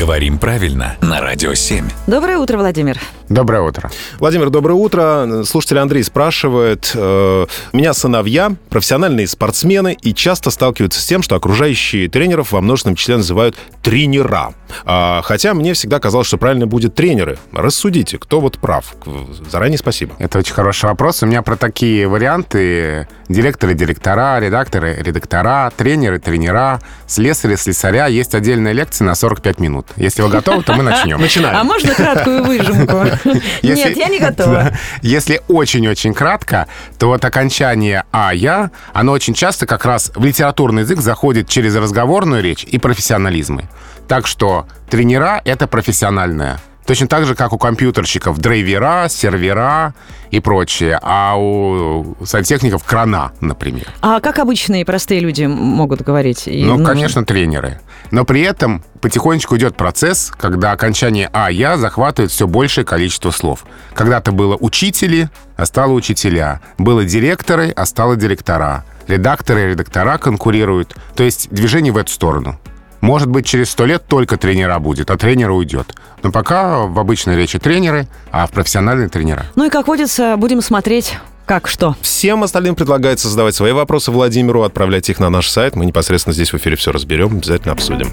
Говорим правильно на Радио 7. Доброе утро, Владимир. Доброе утро. Владимир, доброе утро. Слушатель Андрей спрашивает. э, У меня сыновья, профессиональные спортсмены, и часто сталкиваются с тем, что окружающие тренеров во множественном числе называют тренера. А, хотя мне всегда казалось, что правильно будет тренеры. Рассудите, кто вот прав. Заранее спасибо. Это очень хороший вопрос. У меня про такие варианты директоры, директора, редакторы, редактора, тренеры, тренера, слесари, слесаря. Есть отдельная лекция на 45 минут. Если вы готовы, то мы начнем. Начинаем. А можно краткую выжимку? Нет, я не готова. Если очень-очень кратко, то вот окончание «а», «я», оно очень часто как раз в литературный язык заходит через разговорную речь и профессионализмы. Так что тренера — это профессиональное. Точно так же, как у компьютерщиков драйвера, сервера и прочее, а у сантехников крана, например. А как обычные простые люди могут говорить? Ну, нужно? конечно, тренеры. Но при этом потихонечку идет процесс, когда окончание «а», «я» захватывает все большее количество слов. Когда-то было учители, а стало учителя. Было директоры, а стало директора. Редакторы и редактора конкурируют. То есть движение в эту сторону. Может быть, через сто лет только тренера будет, а тренер уйдет. Но пока в обычной речи тренеры, а в профессиональной тренера. Ну и, как водится, будем смотреть, как что. Всем остальным предлагается задавать свои вопросы Владимиру, отправлять их на наш сайт. Мы непосредственно здесь в эфире все разберем, обязательно обсудим.